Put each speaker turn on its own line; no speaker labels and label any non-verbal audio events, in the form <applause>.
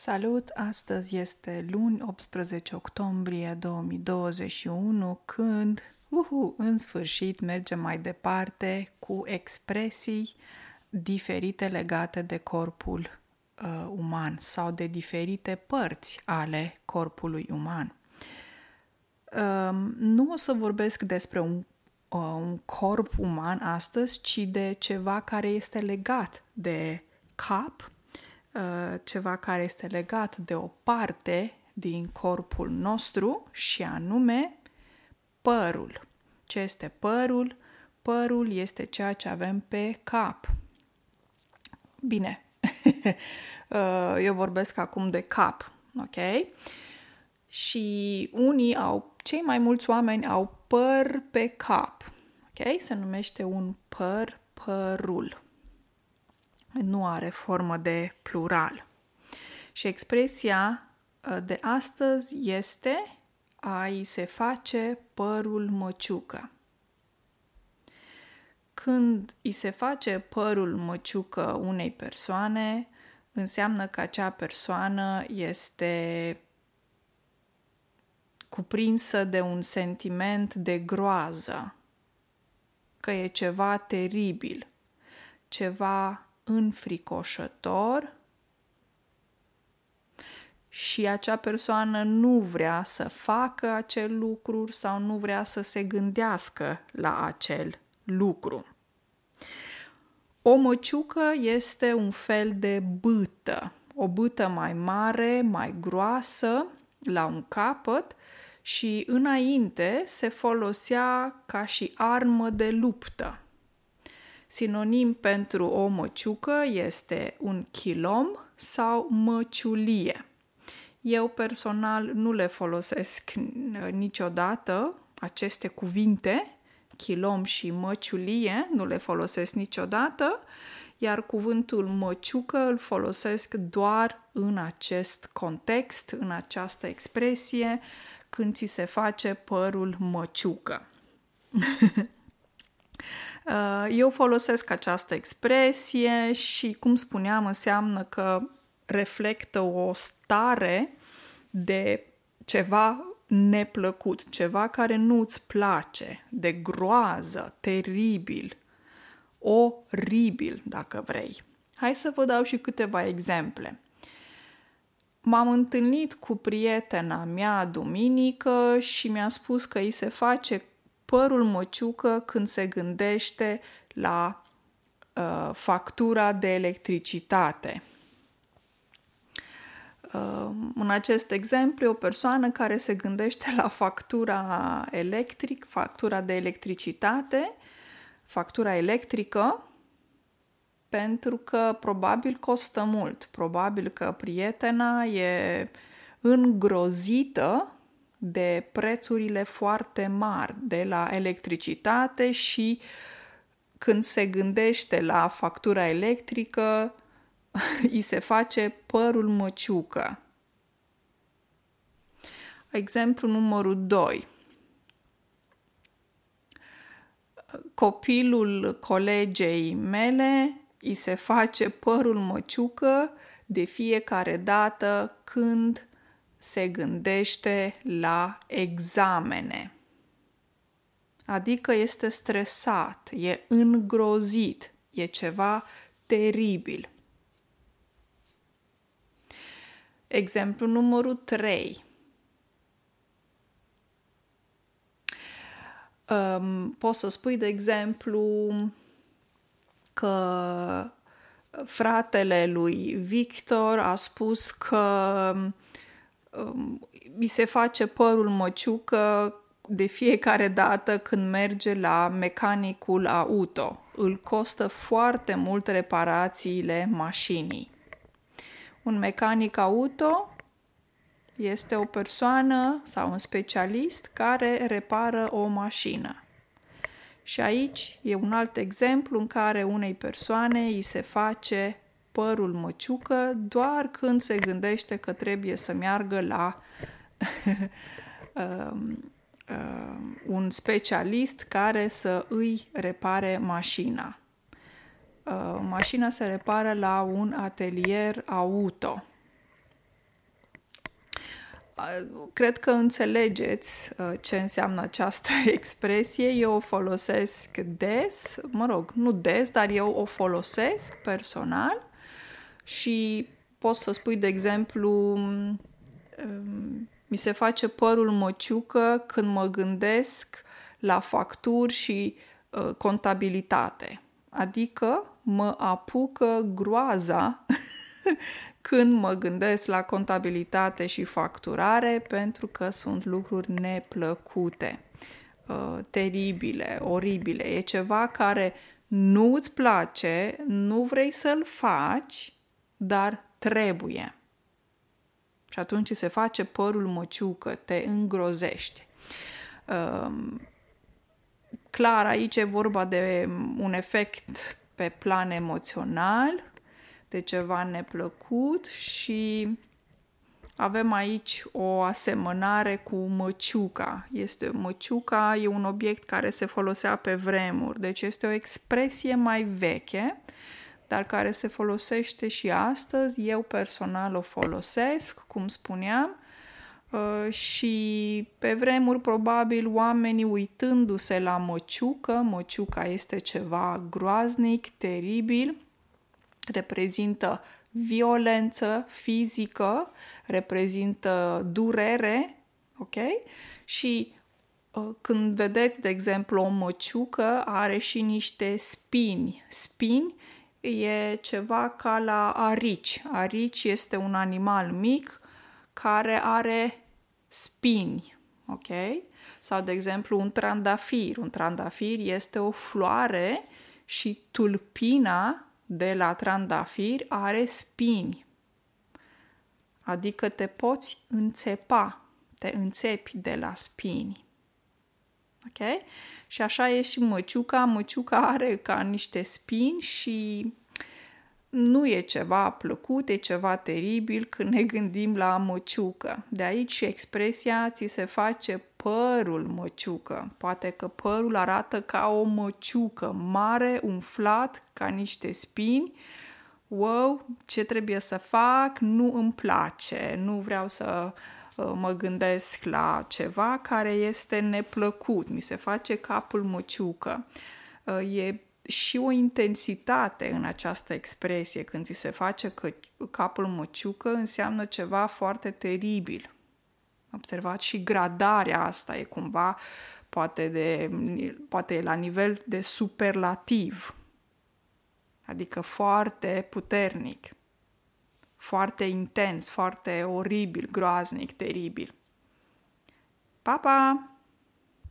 Salut! Astăzi este luni 18 octombrie 2021 când, uhu, în sfârșit mergem mai departe cu expresii diferite legate de corpul uh, uman sau de diferite părți ale corpului uman. Uh, nu o să vorbesc despre un, uh, un corp uman astăzi, ci de ceva care este legat de cap, Uh, ceva care este legat de o parte din corpul nostru și anume părul. Ce este părul? Părul este ceea ce avem pe cap. Bine, <laughs> uh, eu vorbesc acum de cap, ok? Și unii au, cei mai mulți oameni au păr pe cap, ok? Se numește un păr părul nu are formă de plural. Și expresia uh, de astăzi este a i se face părul măciucă. Când îi se face părul măciucă unei persoane, înseamnă că acea persoană este cuprinsă de un sentiment de groază, că e ceva teribil, ceva înfricoșător și acea persoană nu vrea să facă acel lucru sau nu vrea să se gândească la acel lucru. O măciucă este un fel de bâtă, o bâtă mai mare, mai groasă, la un capăt și înainte se folosea ca și armă de luptă. Sinonim pentru o măciucă este un chilom sau măciulie. Eu personal nu le folosesc niciodată aceste cuvinte, chilom și măciulie, nu le folosesc niciodată, iar cuvântul măciucă îl folosesc doar în acest context, în această expresie, când ți se face părul măciucă. <laughs> Uh, eu folosesc această expresie și, cum spuneam, înseamnă că reflectă o stare de ceva neplăcut, ceva care nu îți place, de groază, teribil, oribil, dacă vrei. Hai să vă dau și câteva exemple. M-am întâlnit cu prietena mea duminică și mi-a spus că îi se face părul măciucă când se gândește la uh, factura de electricitate. Uh, în acest exemplu, o persoană care se gândește la factura electric, factura de electricitate, factura electrică, pentru că probabil costă mult. Probabil că prietena e îngrozită de prețurile foarte mari de la electricitate și când se gândește la factura electrică, <laughs> îi se face părul măciucă. Exemplu numărul 2. Copilul colegei mele îi se face părul măciucă de fiecare dată când se gândește la examene. Adică este stresat, e îngrozit, e ceva teribil. Exemplu numărul 3. Um, poți să spui, de exemplu, că fratele lui Victor a spus că mi se face părul măciucă de fiecare dată când merge la mecanicul auto. Îl costă foarte mult reparațiile mașinii. Un mecanic auto este o persoană sau un specialist care repară o mașină. Și aici e un alt exemplu în care unei persoane îi se face părul măciucă doar când se gândește că trebuie să meargă la <laughs> um, um, un specialist care să îi repare mașina. Uh, mașina se repară la un atelier auto. cred că înțelegeți uh, ce înseamnă această <laughs> expresie. Eu o folosesc des, mă rog, nu des, dar eu o folosesc personal și poți să spui, de exemplu, um, mi se face părul măciucă când mă gândesc la facturi și uh, contabilitate. Adică mă apucă groaza <laughs> când mă gândesc la contabilitate și facturare pentru că sunt lucruri neplăcute, uh, teribile, oribile. E ceva care nu îți place, nu vrei să-l faci, dar trebuie. Și atunci se face părul măciucă, te îngrozești. Um, clar, aici e vorba de un efect pe plan emoțional, de ceva neplăcut și avem aici o asemănare cu măciuca. Este măciuca e un obiect care se folosea pe vremuri, deci este o expresie mai veche, dar care se folosește și astăzi. Eu personal o folosesc, cum spuneam, uh, și pe vremuri probabil oamenii uitându-se la măciucă, măciuca este ceva groaznic, teribil, reprezintă violență fizică, reprezintă durere, ok? Și uh, când vedeți, de exemplu, o măciucă are și niște spini. Spini e ceva ca la arici. Arici este un animal mic care are spini, ok? Sau, de exemplu, un trandafir. Un trandafir este o floare și tulpina de la trandafir are spini. Adică te poți înțepa, te înțepi de la spini. Ok? Și așa e și măciuca. Măciuca are ca niște spini și nu e ceva plăcut, e ceva teribil când ne gândim la măciucă. De aici și expresia ți se face părul măciucă. Poate că părul arată ca o măciucă mare, umflat, ca niște spini. Wow, ce trebuie să fac? Nu îmi place, nu vreau să uh, mă gândesc la ceva care este neplăcut, mi se face capul măciucă. Uh, e și o intensitate în această expresie. Când ți se face că capul măciucă, înseamnă ceva foarte teribil. Observați și gradarea asta e cumva poate, de, poate e la nivel de superlativ. Adică foarte puternic, foarte intens, foarte oribil, groaznic, teribil. Pa, pa!